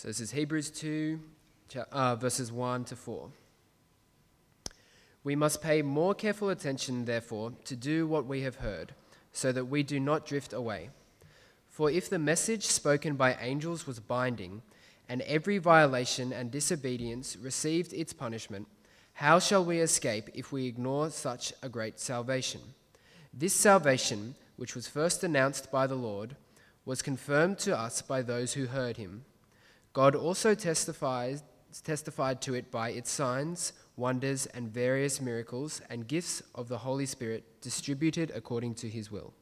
So this is Hebrews 2, uh, verses 1 to 4. We must pay more careful attention, therefore, to do what we have heard, so that we do not drift away. For if the message spoken by angels was binding, and every violation and disobedience received its punishment, how shall we escape if we ignore such a great salvation? This salvation, which was first announced by the Lord, was confirmed to us by those who heard him. God also testifies, testified to it by its signs, wonders, and various miracles and gifts of the Holy Spirit distributed according to his will.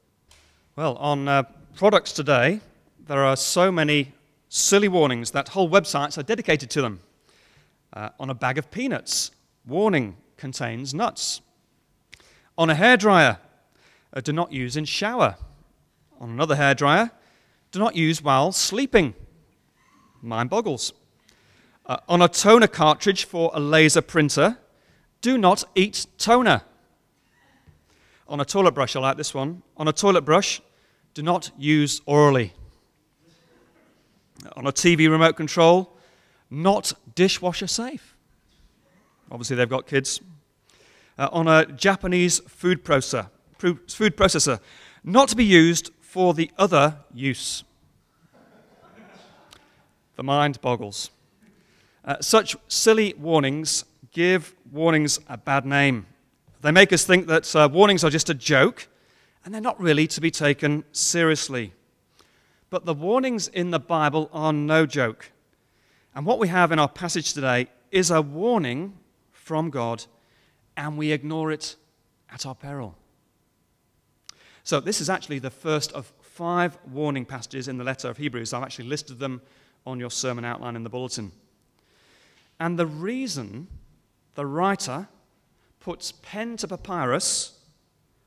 Well, on uh, products today, there are so many silly warnings that whole websites are dedicated to them. Uh, on a bag of peanuts, warning contains nuts. On a hairdryer, uh, do not use in shower. On another hairdryer, do not use while sleeping. Mind boggles. Uh, on a toner cartridge for a laser printer, do not eat toner. On a toilet brush, I like this one. On a toilet brush, do not use orally. On a TV remote control, not dishwasher safe. Obviously, they've got kids. Uh, on a Japanese food processor, food processor, not to be used for the other use. The mind boggles. Uh, such silly warnings give warnings a bad name. They make us think that uh, warnings are just a joke and they're not really to be taken seriously. But the warnings in the Bible are no joke. And what we have in our passage today is a warning from God, and we ignore it at our peril. So, this is actually the first of five warning passages in the letter of Hebrews. I've actually listed them on your sermon outline in the bulletin. And the reason the writer puts pen to papyrus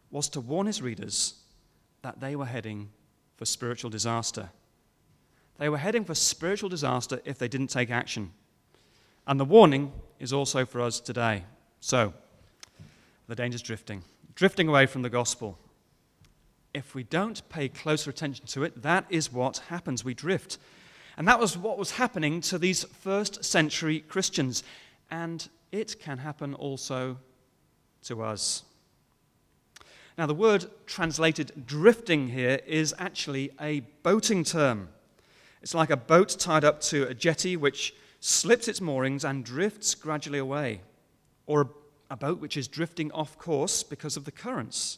was to warn his readers that they were heading for spiritual disaster. They were heading for spiritual disaster if they didn't take action. And the warning is also for us today. So, the danger's drifting, drifting away from the gospel. If we don't pay closer attention to it, that is what happens. We drift. And that was what was happening to these first century Christians. And it can happen also to us. Now, the word translated drifting here is actually a boating term. It's like a boat tied up to a jetty which slips its moorings and drifts gradually away, or a boat which is drifting off course because of the currents.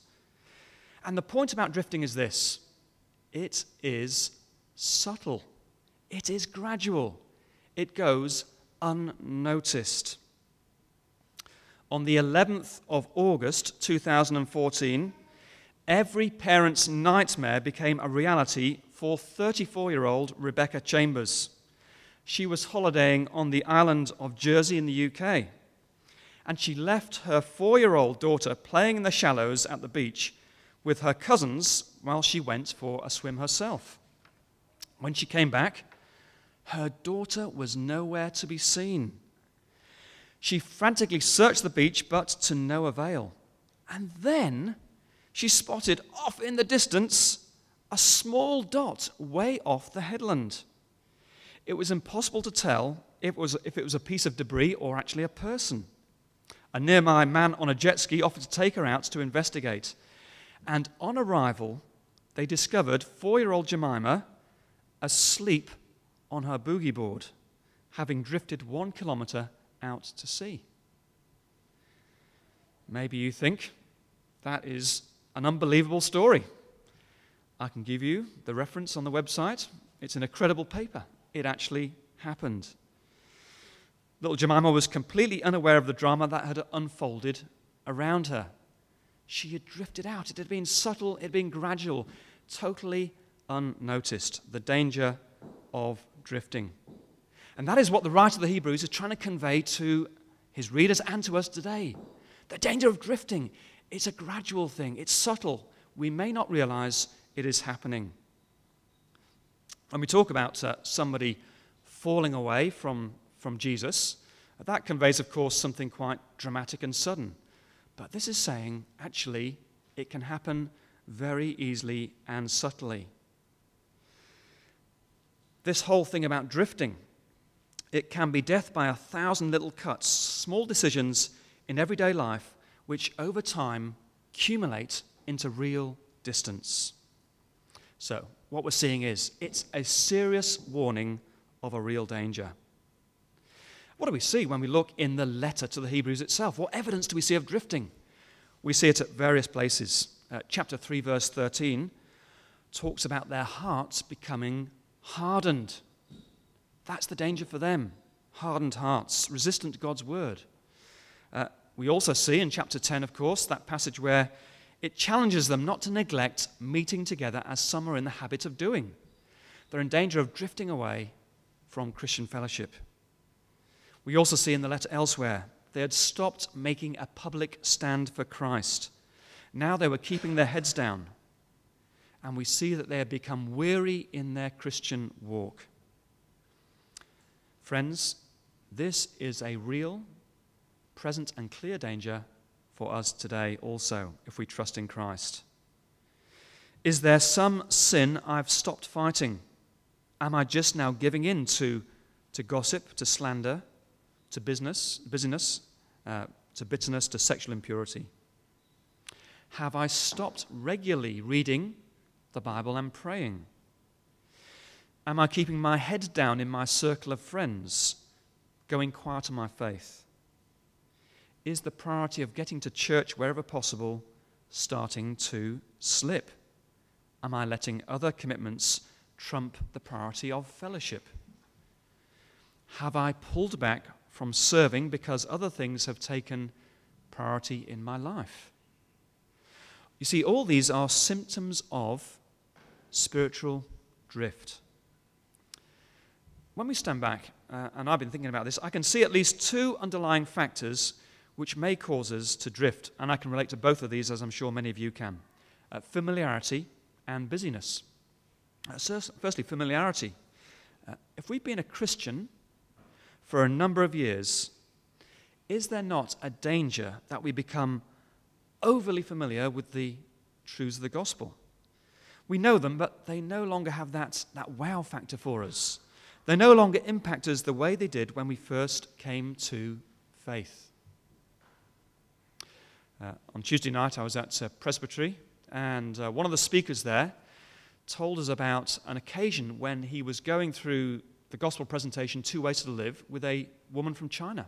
And the point about drifting is this it is subtle. It is gradual, it goes unnoticed. On the 11th of August 2014, every parent's nightmare became a reality for 34 year old Rebecca Chambers. She was holidaying on the island of Jersey in the UK, and she left her four year old daughter playing in the shallows at the beach with her cousins while she went for a swim herself. When she came back, her daughter was nowhere to be seen. She frantically searched the beach, but to no avail. And then she spotted off in the distance a small dot way off the headland. It was impossible to tell if it was, if it was a piece of debris or actually a person. A nearby man on a jet ski offered to take her out to investigate. And on arrival, they discovered four year old Jemima asleep on her boogie board, having drifted one kilometer out to sea. Maybe you think that is an unbelievable story. I can give you the reference on the website. It's an incredible paper. It actually happened. Little Jemima was completely unaware of the drama that had unfolded around her. She had drifted out. It had been subtle, it had been gradual, totally unnoticed. The danger of drifting. And that is what the writer of the Hebrews is trying to convey to his readers and to us today. The danger of drifting. It's a gradual thing, it's subtle. We may not realize it is happening. When we talk about uh, somebody falling away from, from Jesus, that conveys, of course, something quite dramatic and sudden. But this is saying, actually, it can happen very easily and subtly this whole thing about drifting it can be death by a thousand little cuts, small decisions in everyday life, which over time accumulate into real distance. So, what we're seeing is it's a serious warning of a real danger. What do we see when we look in the letter to the Hebrews itself? What evidence do we see of drifting? We see it at various places. Uh, chapter 3, verse 13 talks about their hearts becoming hardened. That's the danger for them hardened hearts, resistant to God's word. Uh, we also see in chapter 10, of course, that passage where it challenges them not to neglect meeting together as some are in the habit of doing. They're in danger of drifting away from Christian fellowship. We also see in the letter elsewhere they had stopped making a public stand for Christ. Now they were keeping their heads down. And we see that they have become weary in their Christian walk. Friends, this is a real, present, and clear danger for us today also, if we trust in Christ. Is there some sin I've stopped fighting? Am I just now giving in to, to gossip, to slander, to business, busyness, uh, to bitterness, to sexual impurity? Have I stopped regularly reading the Bible and praying? Am I keeping my head down in my circle of friends, going quiet on my faith? Is the priority of getting to church wherever possible starting to slip? Am I letting other commitments trump the priority of fellowship? Have I pulled back from serving because other things have taken priority in my life? You see, all these are symptoms of spiritual drift when we stand back, uh, and I've been thinking about this, I can see at least two underlying factors which may cause us to drift. And I can relate to both of these, as I'm sure many of you can uh, familiarity and busyness. Uh, firstly, familiarity. Uh, if we've been a Christian for a number of years, is there not a danger that we become overly familiar with the truths of the gospel? We know them, but they no longer have that, that wow factor for us. They no longer impact us the way they did when we first came to faith. Uh, on Tuesday night, I was at uh, Presbytery, and uh, one of the speakers there told us about an occasion when he was going through the gospel presentation, Two Ways to Live, with a woman from China.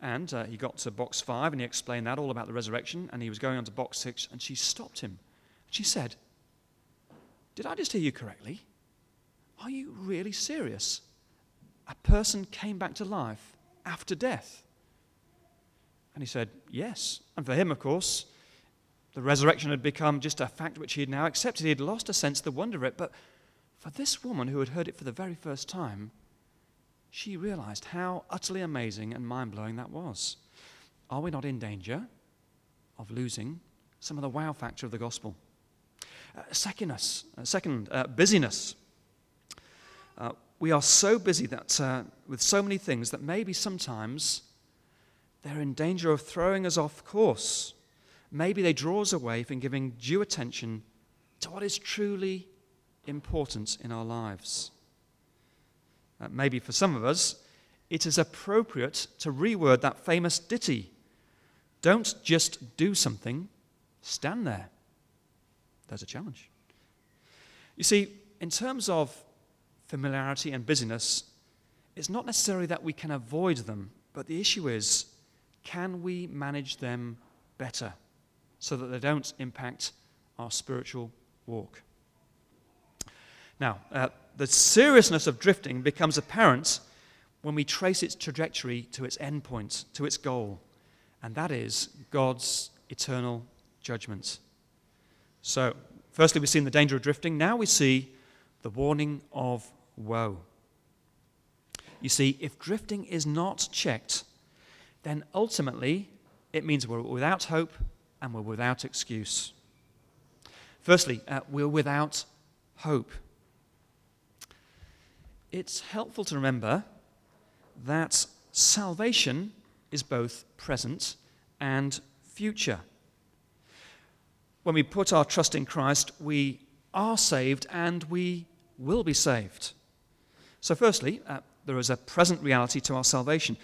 And uh, he got to box five and he explained that all about the resurrection. And he was going on to box six, and she stopped him. She said, Did I just hear you correctly? Are you really serious? A person came back to life after death. And he said, Yes. And for him, of course, the resurrection had become just a fact which he had now accepted. He had lost a sense of the wonder of it. But for this woman who had heard it for the very first time, she realized how utterly amazing and mind blowing that was. Are we not in danger of losing some of the wow factor of the gospel? Uh, secondness, uh, second, uh, busyness. We are so busy that, with so many things that maybe sometimes they're in danger of throwing us off course. Maybe they draw us away from giving due attention to what is truly important in our lives. Uh, maybe for some of us, it is appropriate to reword that famous ditty Don't just do something, stand there. There's a challenge. You see, in terms of familiarity, and busyness, it's not necessarily that we can avoid them, but the issue is can we manage them better so that they don't impact our spiritual walk? Now, uh, the seriousness of drifting becomes apparent when we trace its trajectory to its endpoint, to its goal, and that is God's eternal judgment. So, firstly, we've seen the danger of drifting. Now we see the warning of woe. You see, if drifting is not checked, then ultimately it means we're without hope and we're without excuse. Firstly, uh, we're without hope. It's helpful to remember that salvation is both present and future. When we put our trust in Christ, we are saved and we will be saved. So, firstly, uh, there is a present reality to our salvation.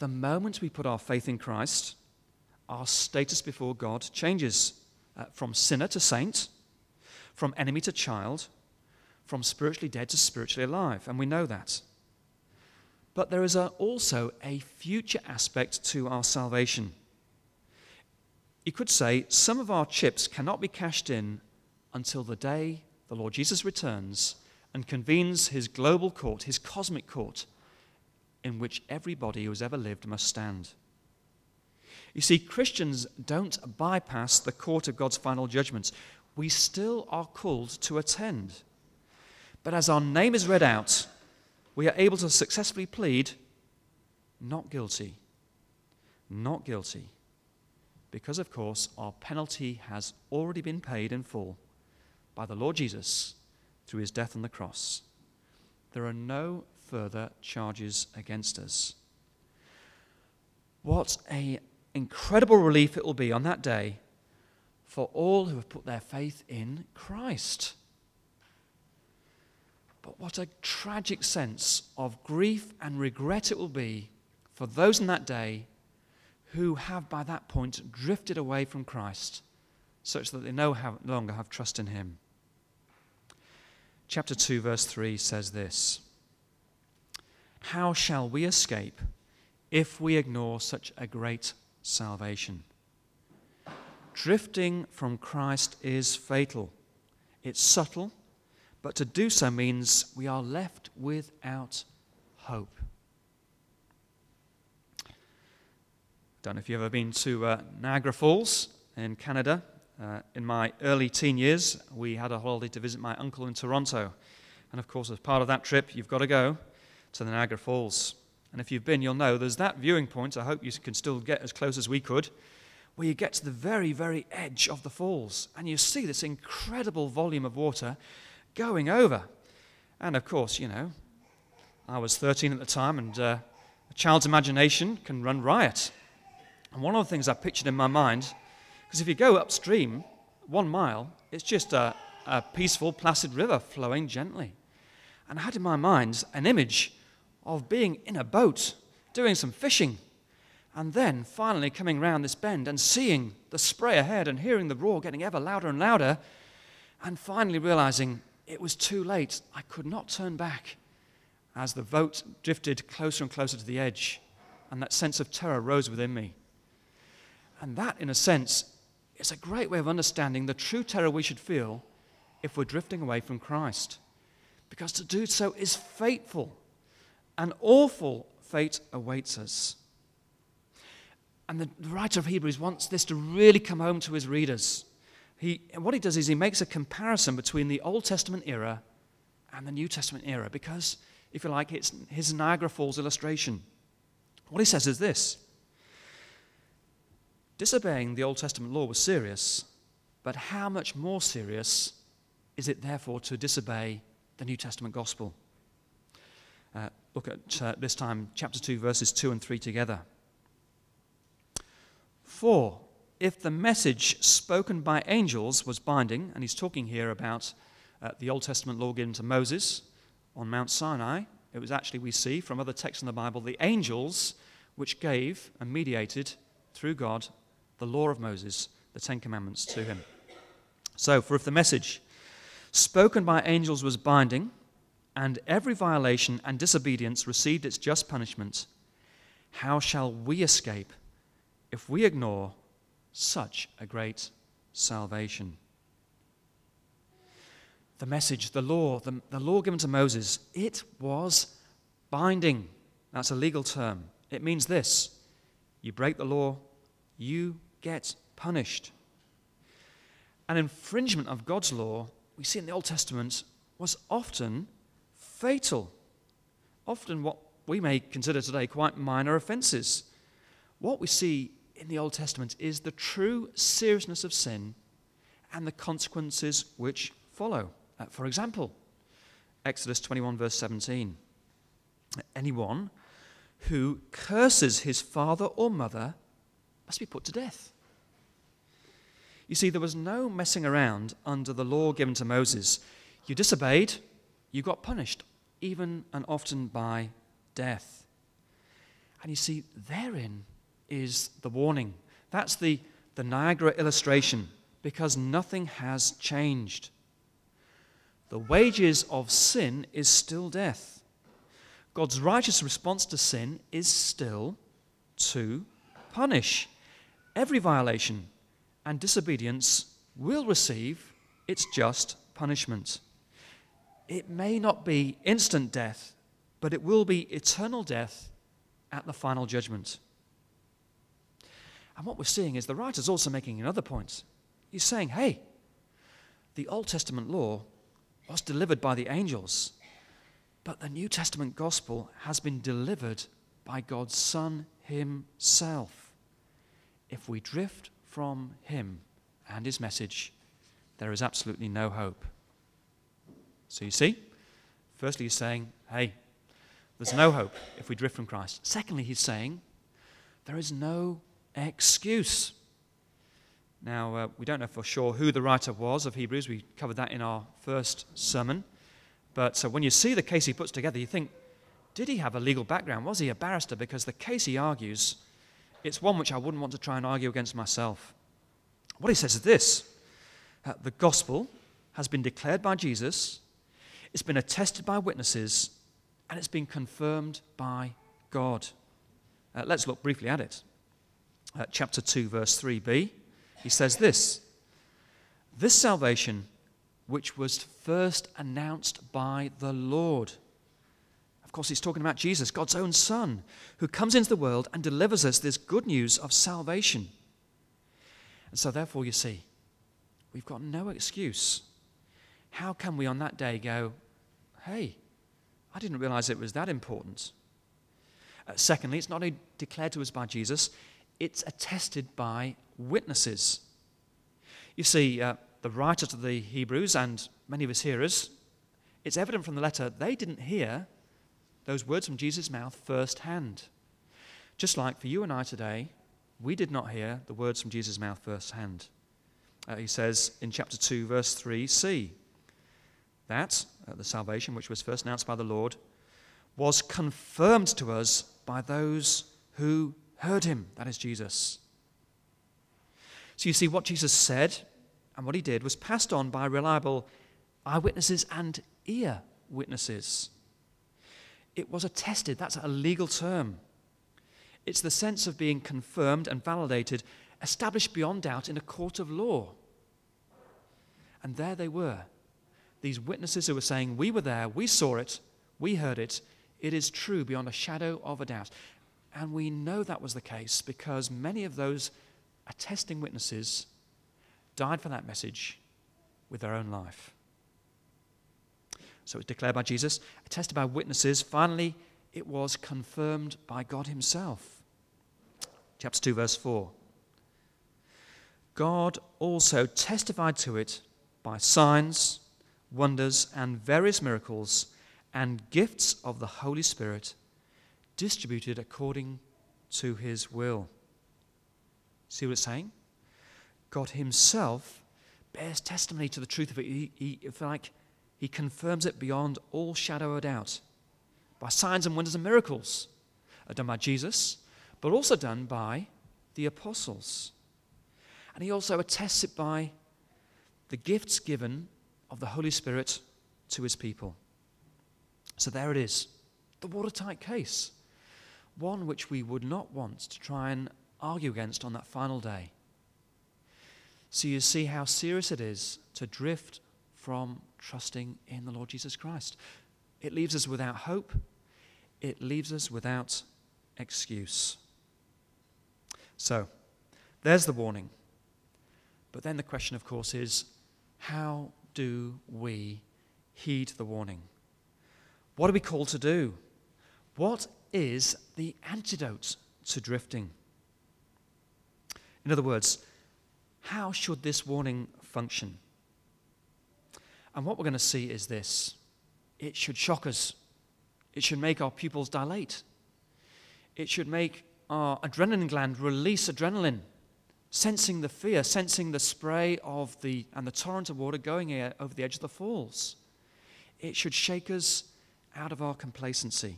The moment we put our faith in Christ, our status before God changes uh, from sinner to saint, from enemy to child, from spiritually dead to spiritually alive, and we know that. But there is a, also a future aspect to our salvation. You could say some of our chips cannot be cashed in until the day the Lord Jesus returns and convenes his global court, his cosmic court, in which everybody who has ever lived must stand. You see, Christians don't bypass the court of God's final judgments. We still are called to attend. But as our name is read out, we are able to successfully plead not guilty. Not guilty. Because, of course, our penalty has already been paid in full by the Lord Jesus through his death on the cross. There are no further charges against us. What an incredible relief it will be on that day for all who have put their faith in Christ. But what a tragic sense of grief and regret it will be for those in that day who have by that point drifted away from Christ, such that they no longer have trust in Him. Chapter 2, verse 3 says this How shall we escape if we ignore such a great salvation? Drifting from Christ is fatal. It's subtle, but to do so means we are left without hope. Don't know if you've ever been to uh, Niagara Falls in Canada. Uh, in my early teen years, we had a holiday to visit my uncle in Toronto. And of course, as part of that trip, you've got to go to the Niagara Falls. And if you've been, you'll know there's that viewing point. I hope you can still get as close as we could, where you get to the very, very edge of the falls. And you see this incredible volume of water going over. And of course, you know, I was 13 at the time, and uh, a child's imagination can run riot. And one of the things I pictured in my mind, because if you go upstream one mile, it's just a, a peaceful, placid river flowing gently. And I had in my mind an image of being in a boat doing some fishing and then finally coming round this bend and seeing the spray ahead and hearing the roar getting ever louder and louder, and finally realizing it was too late. I could not turn back as the boat drifted closer and closer to the edge, and that sense of terror rose within me. And that, in a sense, is a great way of understanding the true terror we should feel if we're drifting away from Christ. Because to do so is fateful. An awful fate awaits us. And the writer of Hebrews wants this to really come home to his readers. He, what he does is he makes a comparison between the Old Testament era and the New Testament era because, if you like, it's his Niagara Falls illustration. What he says is this Disobeying the Old Testament law was serious, but how much more serious is it, therefore, to disobey the New Testament gospel? Uh, look at uh, this time, chapter 2, verses 2 and 3 together. For if the message spoken by angels was binding, and he's talking here about uh, the Old Testament law given to Moses on Mount Sinai, it was actually, we see from other texts in the Bible, the angels which gave and mediated through God the law of Moses, the Ten Commandments, to him. So, for if the message spoken by angels was binding, and every violation and disobedience received its just punishment, how shall we escape if we ignore such a great salvation? The message, the law, the, the law given to Moses, it was binding. That's a legal term. It means this you break the law, you get punished. An infringement of God's law, we see in the Old Testament, was often fatal. Often what we may consider today quite minor offenses. What we see in the Old Testament is the true seriousness of sin and the consequences which follow. Uh, for example, Exodus 21, verse 17. Anyone who curses his father or mother must be put to death. You see, there was no messing around under the law given to Moses. You disobeyed, you got punished even and often by death. And you see, therein is the warning. That's the, the Niagara illustration, because nothing has changed. The wages of sin is still death. God's righteous response to sin is still to punish. Every violation and disobedience will receive its just punishment. It may not be instant death, but it will be eternal death at the final judgment. And what we're seeing is the writer's also making another point. He's saying, hey, the Old Testament law was delivered by the angels, but the New Testament gospel has been delivered by God's Son Himself. If we drift from Him and His message, there is absolutely no hope. So you see, firstly, he's saying, hey, there's no hope if we drift from Christ. Secondly, he's saying, there is no excuse. Now, uh, we don't know for sure who the writer was of Hebrews. We covered that in our first sermon. But uh, when you see the case he puts together, you think, did he have a legal background? Was he a barrister? Because the case he argues, it's one which I wouldn't want to try and argue against myself. What he says is this the gospel has been declared by Jesus, it's been attested by witnesses, and it's been confirmed by God. Uh, let's look briefly at it. Uh, chapter 2, verse 3b, he says this This salvation, which was first announced by the Lord. Of course, he's talking about Jesus, God's own Son, who comes into the world and delivers us this good news of salvation. And so, therefore, you see, we've got no excuse. How can we on that day go, hey, I didn't realize it was that important? Uh, secondly, it's not only declared to us by Jesus, it's attested by witnesses. You see, uh, the writer to the Hebrews and many of his hearers, it's evident from the letter they didn't hear those words from Jesus' mouth firsthand. Just like for you and I today, we did not hear the words from Jesus' mouth firsthand. Uh, he says in chapter 2, verse 3c, that uh, the salvation which was first announced by the Lord was confirmed to us by those who heard him, that is Jesus. So you see, what Jesus said and what he did was passed on by reliable eyewitnesses and ear witnesses. It was attested, that's a legal term. It's the sense of being confirmed and validated, established beyond doubt in a court of law. And there they were, these witnesses who were saying, We were there, we saw it, we heard it, it is true beyond a shadow of a doubt. And we know that was the case because many of those attesting witnesses died for that message with their own life. So it was declared by Jesus, attested by witnesses. Finally, it was confirmed by God Himself. Chapter 2, verse 4. God also testified to it by signs, wonders, and various miracles and gifts of the Holy Spirit distributed according to his will. See what it's saying? God himself bears testimony to the truth of it. He, he, if like, he confirms it beyond all shadow of doubt by signs and wonders and miracles done by Jesus, but also done by the apostles. And he also attests it by the gifts given of the Holy Spirit to his people. So there it is, the watertight case one which we would not want to try and argue against on that final day. So you see how serious it is to drift from trusting in the Lord Jesus Christ. It leaves us without hope, it leaves us without excuse. So, there's the warning. But then the question, of course, is how do we heed the warning? What are we called to do? What is the antidote to drifting. In other words, how should this warning function? And what we're going to see is this it should shock us, it should make our pupils dilate, it should make our adrenaline gland release adrenaline. Sensing the fear, sensing the spray of the and the torrent of water going over the edge of the falls. It should shake us out of our complacency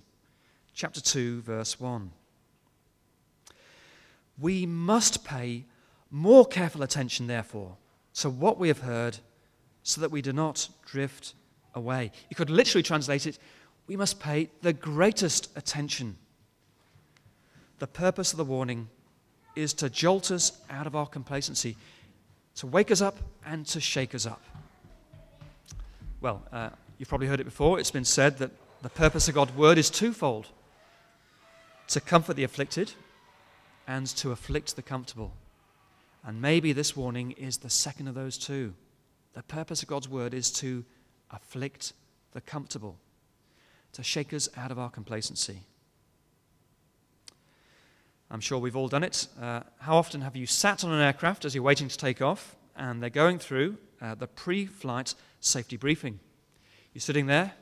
chapter 2, verse 1. We must pay more careful attention, therefore, to what we have heard so that we do not drift away. You could literally translate it we must pay the greatest attention. The purpose of the warning is to jolt us out of our complacency, to wake us up and to shake us up. Well, uh, you've probably heard it before. It's been said that the purpose of God's word is twofold to comfort the afflicted and to afflict the comfortable. And maybe this warning is the second of those two. The purpose of God's word is to afflict the comfortable, to shake us out of our complacency. I'm sure we've all done it. Uh, how often have you sat on an aircraft as you're waiting to take off and they're going through uh, the pre flight safety briefing? You're sitting there,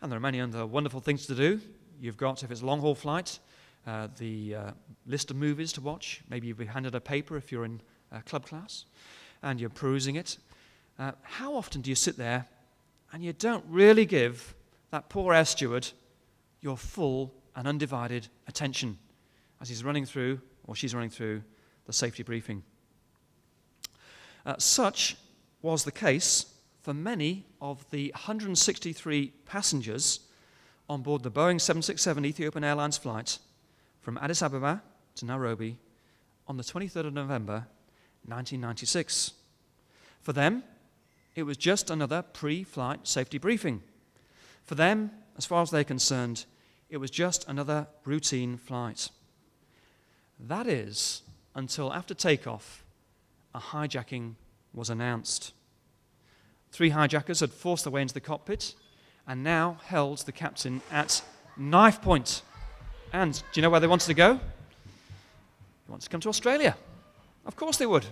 and there are many other wonderful things to do. You've got, if it's a long haul flight, uh, the uh, list of movies to watch. Maybe you've been handed a paper if you're in uh, club class and you're perusing it. Uh, how often do you sit there and you don't really give that poor air steward your full and undivided attention as he's running through or she's running through the safety briefing? Uh, such was the case for many of the 163 passengers on board the Boeing 767 Ethiopian Airlines flight from Addis Ababa to Nairobi on the 23rd of November 1996. For them, it was just another pre flight safety briefing. For them, as far as they're concerned, it was just another routine flight. That is, until after takeoff, a hijacking was announced. Three hijackers had forced their way into the cockpit and now held the captain at knife point. And do you know where they wanted to go? They wanted to come to Australia. Of course they would.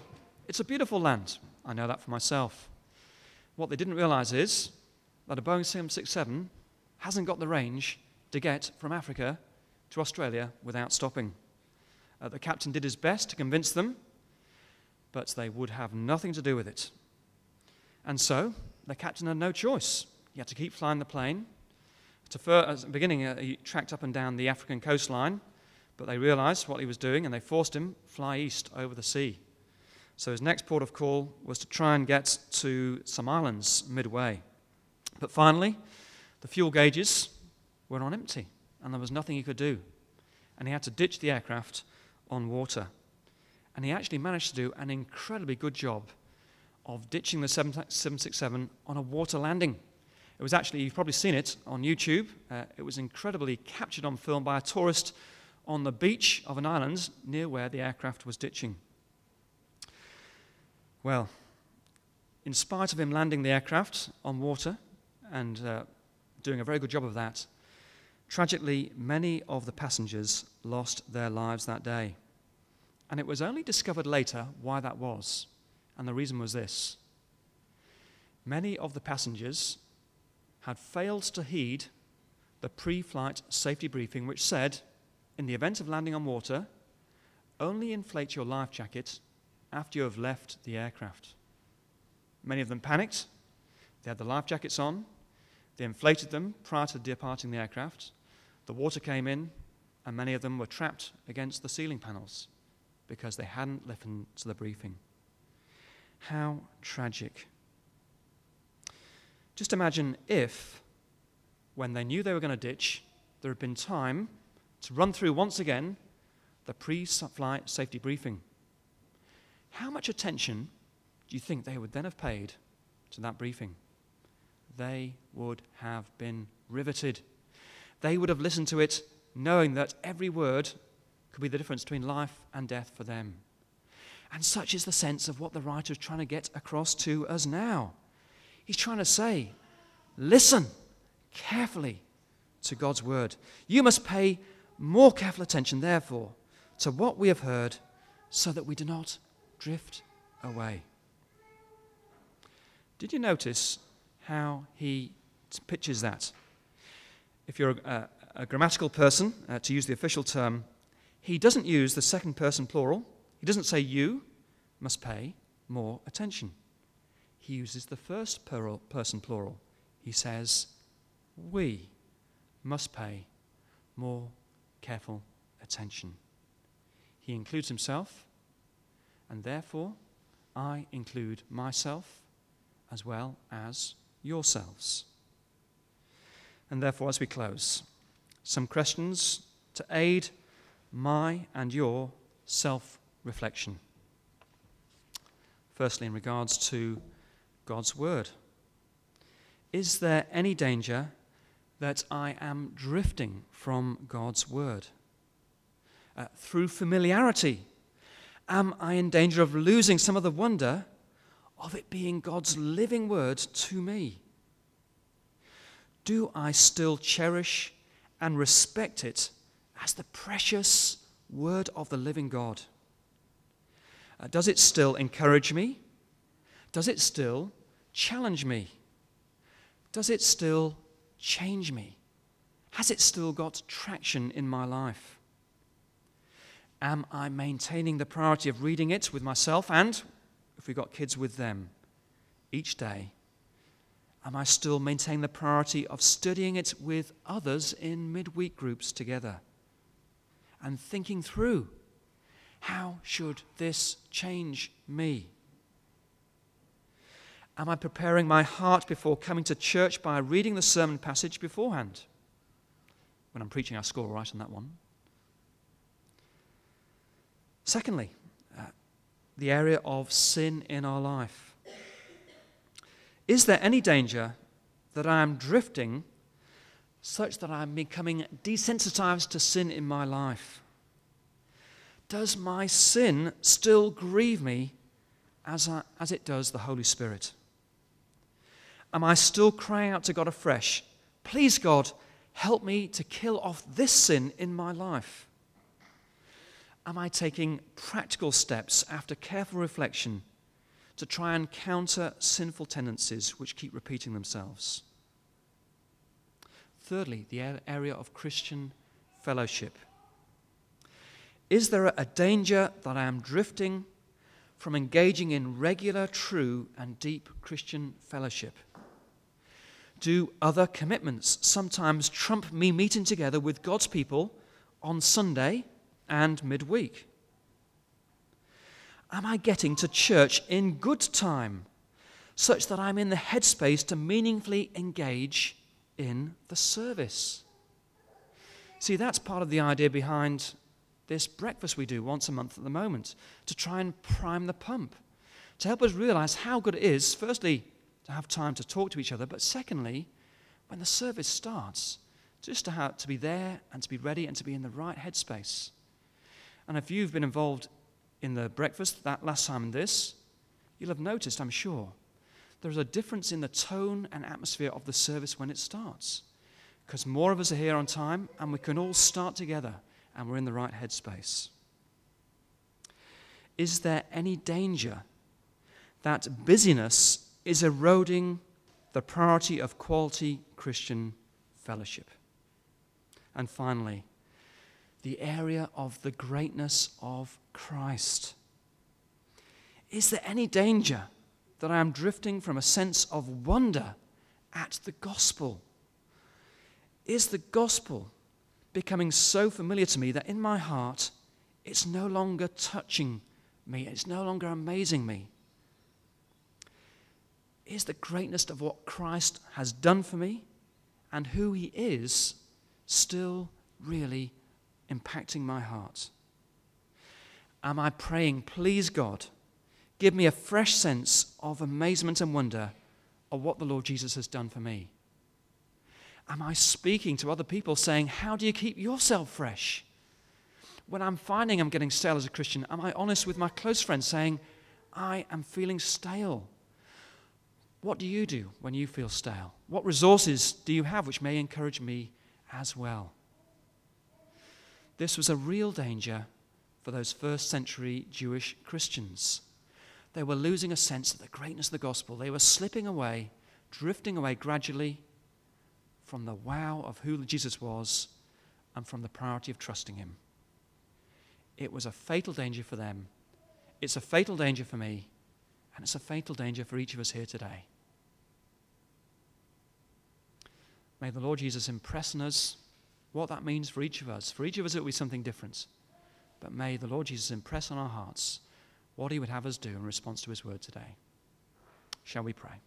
It's a beautiful land. I know that for myself. What they didn't realize is that a Boeing 767 hasn't got the range to get from Africa to Australia without stopping. Uh, the captain did his best to convince them, but they would have nothing to do with it. And so the captain had no choice. He had to keep flying the plane. At the beginning, uh, he tracked up and down the African coastline, but they realized what he was doing and they forced him fly east over the sea. So his next port of call was to try and get to some islands midway. But finally, the fuel gauges were on empty, and there was nothing he could do. And he had to ditch the aircraft on water. And he actually managed to do an incredibly good job of ditching the 767 on a water landing. It was actually, you've probably seen it on YouTube. Uh, it was incredibly captured on film by a tourist on the beach of an island near where the aircraft was ditching. Well, in spite of him landing the aircraft on water and uh, doing a very good job of that, tragically, many of the passengers lost their lives that day. And it was only discovered later why that was. And the reason was this many of the passengers had failed to heed the pre flight safety briefing, which said, in the event of landing on water, only inflate your life jacket after you have left the aircraft. Many of them panicked. They had the life jackets on. They inflated them prior to departing the aircraft. The water came in, and many of them were trapped against the ceiling panels because they hadn't listened to the briefing. How tragic. Just imagine if, when they knew they were going to ditch, there had been time to run through once again the pre flight safety briefing. How much attention do you think they would then have paid to that briefing? They would have been riveted. They would have listened to it knowing that every word could be the difference between life and death for them. And such is the sense of what the writer is trying to get across to us now. He's trying to say, listen carefully to God's word. You must pay more careful attention, therefore, to what we have heard so that we do not drift away. Did you notice how he pictures that? If you're a, a grammatical person, uh, to use the official term, he doesn't use the second person plural. He doesn't say you must pay more attention. He uses the first person plural. He says we must pay more careful attention. He includes himself, and therefore I include myself as well as yourselves. And therefore, as we close, some questions to aid my and your self reflection. Firstly, in regards to God's Word, is there any danger that I am drifting from God's Word? Uh, through familiarity, am I in danger of losing some of the wonder of it being God's living Word to me? Do I still cherish and respect it as the precious Word of the living God? Uh, does it still encourage me? Does it still challenge me? Does it still change me? Has it still got traction in my life? Am I maintaining the priority of reading it with myself and, if we've got kids, with them each day? Am I still maintaining the priority of studying it with others in midweek groups together? And thinking through how should this change me? Am I preparing my heart before coming to church by reading the sermon passage beforehand? When I'm preaching, I score right on that one. Secondly, uh, the area of sin in our life. Is there any danger that I am drifting such that I'm becoming desensitized to sin in my life? Does my sin still grieve me as, I, as it does the Holy Spirit? Am I still crying out to God afresh, Please, God, help me to kill off this sin in my life? Am I taking practical steps after careful reflection to try and counter sinful tendencies which keep repeating themselves? Thirdly, the area of Christian fellowship. Is there a danger that I am drifting from engaging in regular, true, and deep Christian fellowship? Do other commitments sometimes trump me meeting together with God's people on Sunday and midweek? Am I getting to church in good time such that I'm in the headspace to meaningfully engage in the service? See, that's part of the idea behind this breakfast we do once a month at the moment to try and prime the pump, to help us realize how good it is, firstly, to have time to talk to each other, but secondly, when the service starts, just to, have, to be there and to be ready and to be in the right headspace. And if you've been involved in the breakfast that last time and this, you'll have noticed, I'm sure, there's a difference in the tone and atmosphere of the service when it starts. Because more of us are here on time and we can all start together and we're in the right headspace. Is there any danger that busyness is eroding the priority of quality Christian fellowship? And finally, the area of the greatness of Christ. Is there any danger that I am drifting from a sense of wonder at the gospel? Is the gospel becoming so familiar to me that in my heart, it's no longer touching me, it's no longer amazing me. Is the greatness of what Christ has done for me and who he is still really impacting my heart? Am I praying, please God, give me a fresh sense of amazement and wonder of what the Lord Jesus has done for me? Am I speaking to other people saying, How do you keep yourself fresh? When I'm finding I'm getting stale as a Christian, am I honest with my close friends saying, I am feeling stale? What do you do when you feel stale? What resources do you have which may encourage me as well? This was a real danger for those first century Jewish Christians. They were losing a sense of the greatness of the gospel. They were slipping away, drifting away gradually from the wow of who Jesus was and from the priority of trusting him. It was a fatal danger for them. It's a fatal danger for me. And it's a fatal danger for each of us here today. May the Lord Jesus impress on us what that means for each of us. For each of us, it will be something different. But may the Lord Jesus impress on our hearts what he would have us do in response to his word today. Shall we pray?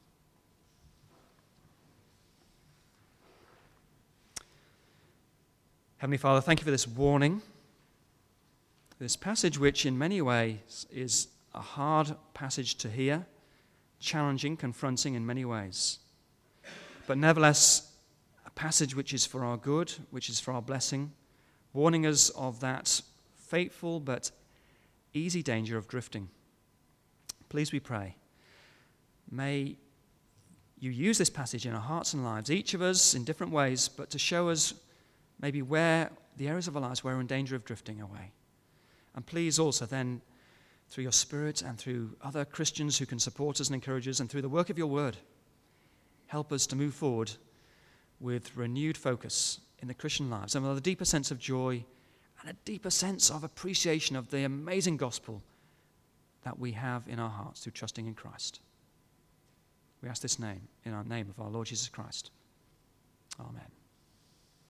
Heavenly Father, thank you for this warning. This passage, which in many ways is a hard passage to hear, challenging, confronting in many ways, but nevertheless, passage which is for our good, which is for our blessing, warning us of that fateful but easy danger of drifting. Please, we pray, may you use this passage in our hearts and lives, each of us in different ways, but to show us maybe where the areas of our lives where we're in danger of drifting away. And please also then, through your Spirit and through other Christians who can support us and encourage us, and through the work of your word, help us to move forward with renewed focus in the Christian lives and with a deeper sense of joy and a deeper sense of appreciation of the amazing gospel that we have in our hearts through trusting in Christ. We ask this name in our name of our Lord Jesus Christ. Amen.